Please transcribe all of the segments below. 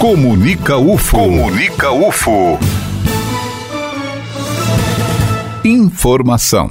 Comunica UFO. Comunica UFO. Informação.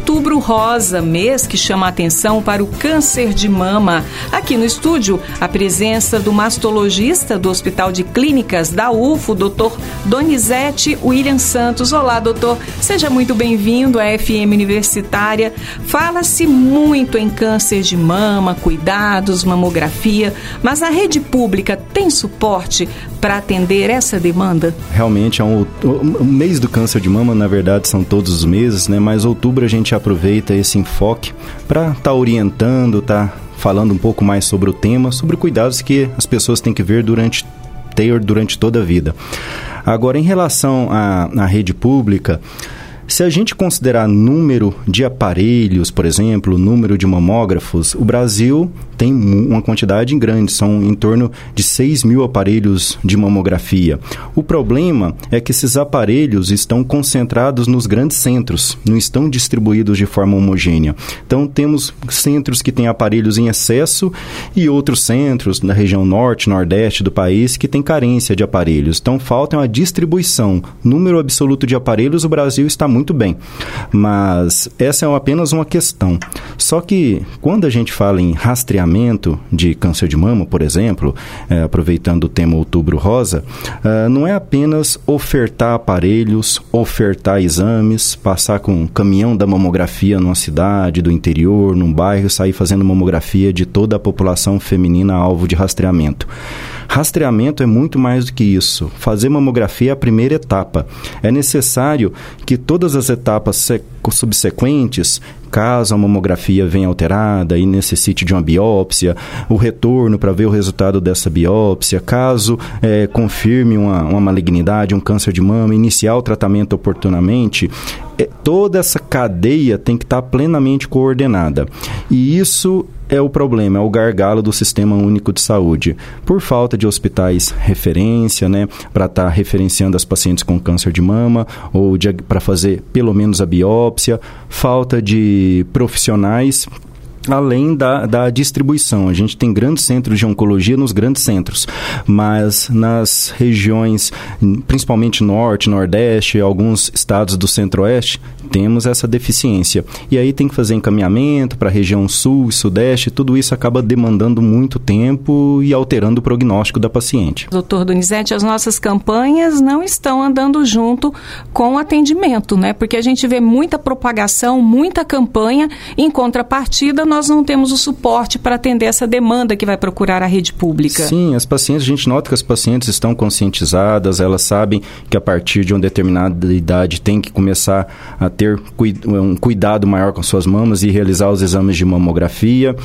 Outubro Rosa, mês que chama a atenção para o câncer de mama. Aqui no estúdio, a presença do mastologista do Hospital de Clínicas da UFO, doutor Donizete William Santos. Olá, doutor. Seja muito bem-vindo à FM Universitária. Fala-se muito em câncer de mama, cuidados, mamografia, mas a rede pública tem suporte para atender essa demanda? Realmente, é um, o mês do câncer de mama, na verdade, são todos os meses, né? Mas outubro a gente aproveita esse enfoque para estar tá orientando, tá falando um pouco mais sobre o tema, sobre cuidados que as pessoas têm que ver durante ter durante toda a vida. Agora, em relação à, à rede pública, se a gente considerar número de aparelhos, por exemplo, número de mamógrafos, o Brasil tem uma quantidade grande, são em torno de 6 mil aparelhos de mamografia. O problema é que esses aparelhos estão concentrados nos grandes centros, não estão distribuídos de forma homogênea. Então, temos centros que têm aparelhos em excesso e outros centros na região norte, nordeste do país que têm carência de aparelhos. Então, falta uma distribuição. Número absoluto de aparelhos, o Brasil está muito bem. Mas essa é apenas uma questão. Só que quando a gente fala em rastreamento de câncer de mama, por exemplo, é, aproveitando o tema Outubro Rosa, é, não é apenas ofertar aparelhos, ofertar exames, passar com um caminhão da mamografia numa cidade, do interior, num bairro, sair fazendo mamografia de toda a população feminina alvo de rastreamento. Rastreamento é muito mais do que isso. Fazer mamografia é a primeira etapa. É necessário que todas as etapas subsequentes caso a mamografia venha alterada e necessite de uma biópsia, o retorno para ver o resultado dessa biópsia, caso é, confirme uma, uma malignidade, um câncer de mama, iniciar o tratamento oportunamente, é, toda essa cadeia tem que estar plenamente coordenada. E isso é o problema, é o gargalo do Sistema Único de Saúde. Por falta de hospitais referência, né, para estar tá referenciando as pacientes com câncer de mama ou para fazer pelo menos a biópsia, falta de profissionais além da, da distribuição. A gente tem grandes centros de oncologia nos grandes centros, mas nas regiões, principalmente norte, nordeste, alguns estados do centro-oeste, temos essa deficiência. E aí tem que fazer encaminhamento para a região sul e sudeste, tudo isso acaba demandando muito tempo e alterando o prognóstico da paciente. Doutor Donizete, as nossas campanhas não estão andando junto com o atendimento, né? Porque a gente vê muita propagação, muita campanha, em contrapartida nós não temos o suporte para atender essa demanda que vai procurar a rede pública. Sim, as pacientes, a gente nota que as pacientes estão conscientizadas, elas sabem que a partir de uma determinada idade tem que começar a ter um cuidado maior com suas mamas e realizar os exames de mamografia.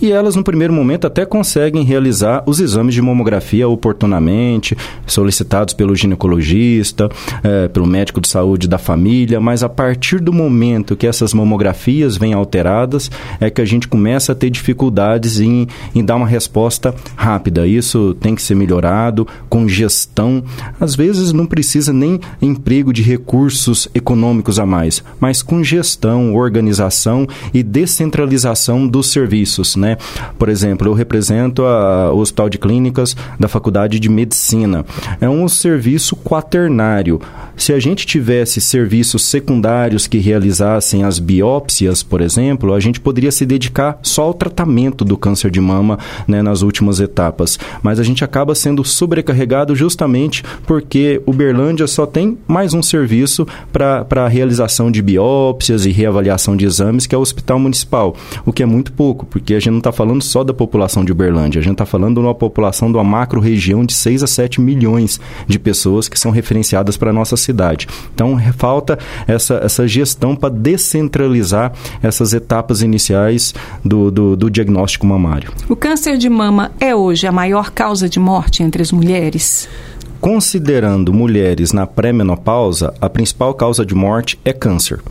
E elas, no primeiro momento, até conseguem realizar os exames de mamografia oportunamente, solicitados pelo ginecologista, é, pelo médico de saúde da família, mas a partir do momento que essas mamografias vêm alteradas, é que a gente começa a ter dificuldades em, em dar uma resposta rápida. Isso tem que ser melhorado com gestão. Às vezes não precisa nem emprego de recursos econômicos a mais, mas com gestão, organização e descentralização dos serviços, né? Por exemplo, eu represento a, o Hospital de Clínicas da Faculdade de Medicina. É um serviço quaternário. Se a gente tivesse serviços secundários que realizassem as biópsias, por exemplo, a gente poderia se dedicar só ao tratamento do câncer de mama né, nas últimas etapas. Mas a gente acaba sendo sobrecarregado justamente porque Uberlândia só tem mais um serviço para a realização de biópsias e reavaliação de exames, que é o Hospital Municipal, o que é muito pouco, porque a gente não está falando só da população de Uberlândia, a gente está falando de uma população de uma macro-região de 6 a 7 milhões de pessoas que são referenciadas para a nossa cidade. Então, falta essa, essa gestão para descentralizar essas etapas iniciais do, do, do diagnóstico mamário. O câncer de mama é hoje a maior causa de morte entre as mulheres? Considerando mulheres na pré-menopausa, a principal causa de morte é câncer.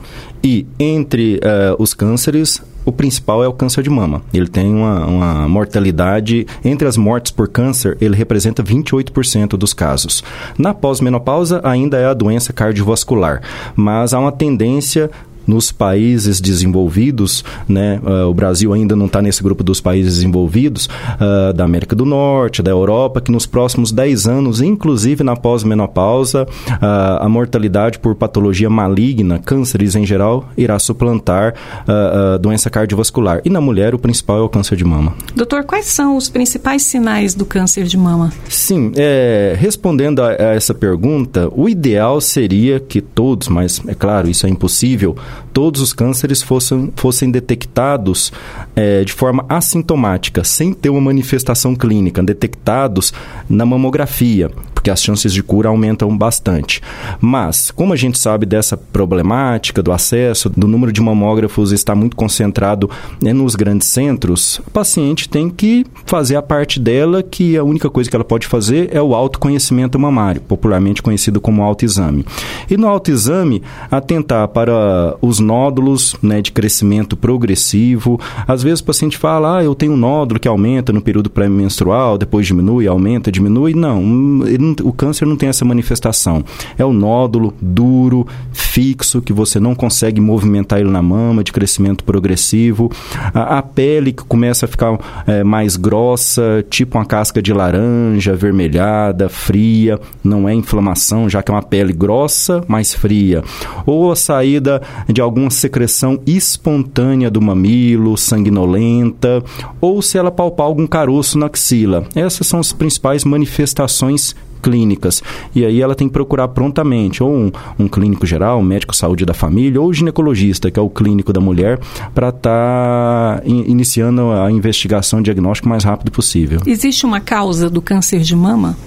E entre uh, os cânceres, o principal é o câncer de mama. Ele tem uma, uma mortalidade, entre as mortes por câncer, ele representa 28% dos casos. Na pós-menopausa, ainda é a doença cardiovascular, mas há uma tendência nos países desenvolvidos, né? Uh, o Brasil ainda não está nesse grupo dos países desenvolvidos, uh, da América do Norte, da Europa, que nos próximos 10 anos, inclusive na pós-menopausa, uh, a mortalidade por patologia maligna, cânceres em geral, irá suplantar a doença cardiovascular. E na mulher, o principal é o câncer de mama. Doutor, quais são os principais sinais do câncer de mama? Sim, é, respondendo a, a essa pergunta, o ideal seria que todos, mas é claro, isso é impossível, todos os cânceres fossem, fossem detectados é, de forma assintomática, sem ter uma manifestação clínica, detectados na mamografia, porque as chances de cura aumentam bastante. Mas, como a gente sabe dessa problemática do acesso, do número de mamógrafos está muito concentrado né, nos grandes centros, a paciente tem que fazer a parte dela, que a única coisa que ela pode fazer é o autoconhecimento mamário, popularmente conhecido como autoexame. E no autoexame, atentar para os nódulos né, de crescimento progressivo. Às vezes o paciente fala, ah, eu tenho um nódulo que aumenta no período pré-menstrual, depois diminui, aumenta, diminui. Não, ele o câncer não tem essa manifestação. É o nódulo duro, fixo, que você não consegue movimentar ele na mama, de crescimento progressivo. A, a pele que começa a ficar é, mais grossa, tipo uma casca de laranja, avermelhada, fria. Não é inflamação, já que é uma pele grossa, mais fria. Ou a saída de alguma secreção espontânea do mamilo, sanguinolenta, ou se ela palpar algum caroço na axila. Essas são as principais manifestações clínicas. E aí ela tem que procurar prontamente ou um, um clínico geral, um médico de saúde da família, ou ginecologista, que é o clínico da mulher, para estar tá in, iniciando a investigação e diagnóstico o mais rápido possível. Existe uma causa do câncer de mama?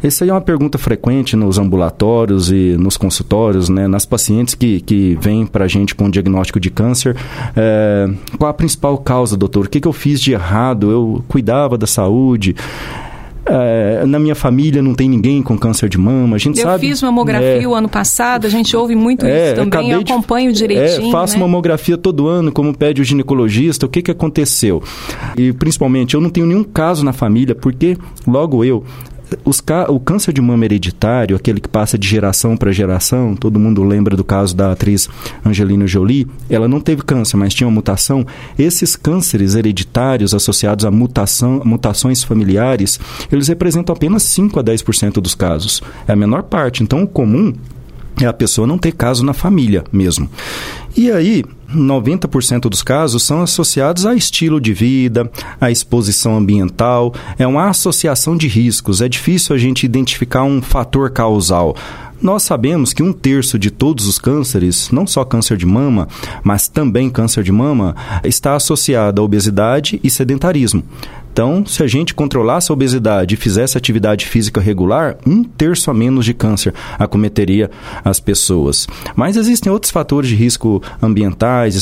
Essa aí é uma pergunta frequente nos ambulatórios e nos consultórios, né? Nas pacientes que, que vêm para a gente com diagnóstico de câncer. É, qual a principal causa, doutor? O que, que eu fiz de errado? Eu cuidava da saúde. É, na minha família não tem ninguém com câncer de mama. A gente eu sabe, fiz mamografia é, o ano passado, a gente ouve muito é, isso também, eu acompanho de, direitinho. É, faço né? mamografia todo ano, como pede o ginecologista, o que, que aconteceu? E principalmente, eu não tenho nenhum caso na família, porque logo eu os, o câncer de mama hereditário, aquele que passa de geração para geração, todo mundo lembra do caso da atriz Angelina Jolie, ela não teve câncer, mas tinha uma mutação. Esses cânceres hereditários associados a mutação, mutações familiares, eles representam apenas 5 a 10% dos casos. É a menor parte. Então, o comum é a pessoa não ter caso na família mesmo. E aí, 90% dos casos são associados a estilo de vida, a exposição ambiental, é uma associação de riscos. É difícil a gente identificar um fator causal. Nós sabemos que um terço de todos os cânceres, não só câncer de mama, mas também câncer de mama, está associado à obesidade e sedentarismo. Então, se a gente controlasse a obesidade e fizesse atividade física regular, um terço a menos de câncer acometeria as pessoas. Mas existem outros fatores de risco ambientais,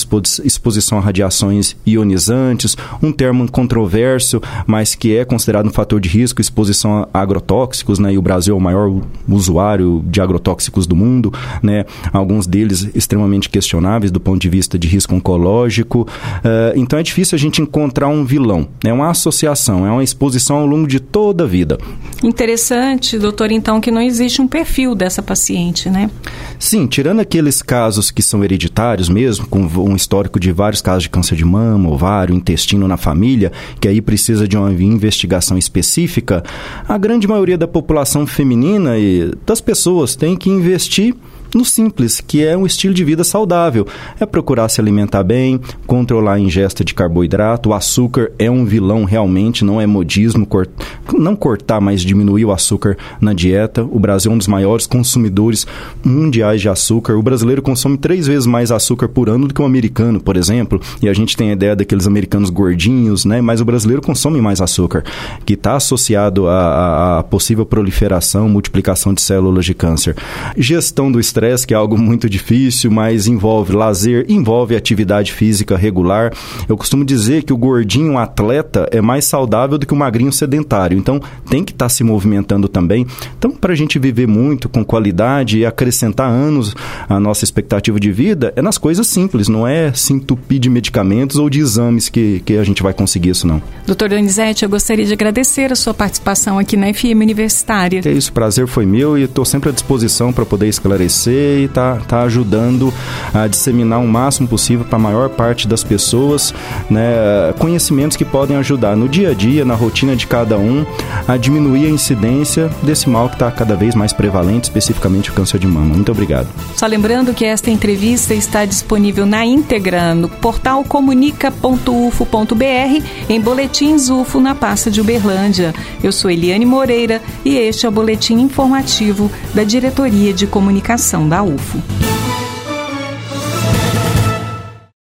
exposição a radiações ionizantes, um termo controverso, mas que é considerado um fator de risco, exposição a agrotóxicos, né? E o Brasil é o maior usuário de agrotóxicos do mundo, né? Alguns deles extremamente questionáveis do ponto de vista de risco oncológico. Uh, então é difícil a gente encontrar um vilão, né? Uma associação associação, é uma exposição ao longo de toda a vida. Interessante, doutor, então, que não existe um perfil dessa paciente, né? Sim, tirando aqueles casos que são hereditários mesmo, com um histórico de vários casos de câncer de mama, ovário, intestino na família, que aí precisa de uma investigação específica, a grande maioria da população feminina e das pessoas tem que investir no simples, que é um estilo de vida saudável. É procurar se alimentar bem, controlar a ingesta de carboidrato. O açúcar é um vilão realmente, não é modismo. Cort... Não cortar, mas diminuir o açúcar na dieta. O Brasil é um dos maiores consumidores mundiais de açúcar. O brasileiro consome três vezes mais açúcar por ano do que o americano, por exemplo. E a gente tem a ideia daqueles americanos gordinhos, né? Mas o brasileiro consome mais açúcar, que está associado à, à possível proliferação, multiplicação de células de câncer. Gestão do estresse estresse, que é algo muito difícil, mas envolve lazer, envolve atividade física regular. Eu costumo dizer que o gordinho atleta é mais saudável do que o magrinho sedentário. Então, tem que estar tá se movimentando também. Então, para a gente viver muito, com qualidade e acrescentar anos à nossa expectativa de vida, é nas coisas simples, não é se entupir de medicamentos ou de exames que, que a gente vai conseguir isso, não. Doutor Donizete, eu gostaria de agradecer a sua participação aqui na FM Universitária. É isso, prazer foi meu e estou sempre à disposição para poder esclarecer fazer e tá, tá ajudando a disseminar o máximo possível para a maior parte das pessoas, né, conhecimentos que podem ajudar no dia a dia, na rotina de cada um, a diminuir a incidência desse mal que está cada vez mais prevalente, especificamente o câncer de mama. Muito obrigado. Só lembrando que esta entrevista está disponível na íntegra no portal comunica.ufo.br em boletins UFO na pasta de Uberlândia. Eu sou Eliane Moreira e este é o boletim informativo da Diretoria de Comunicação da UFO.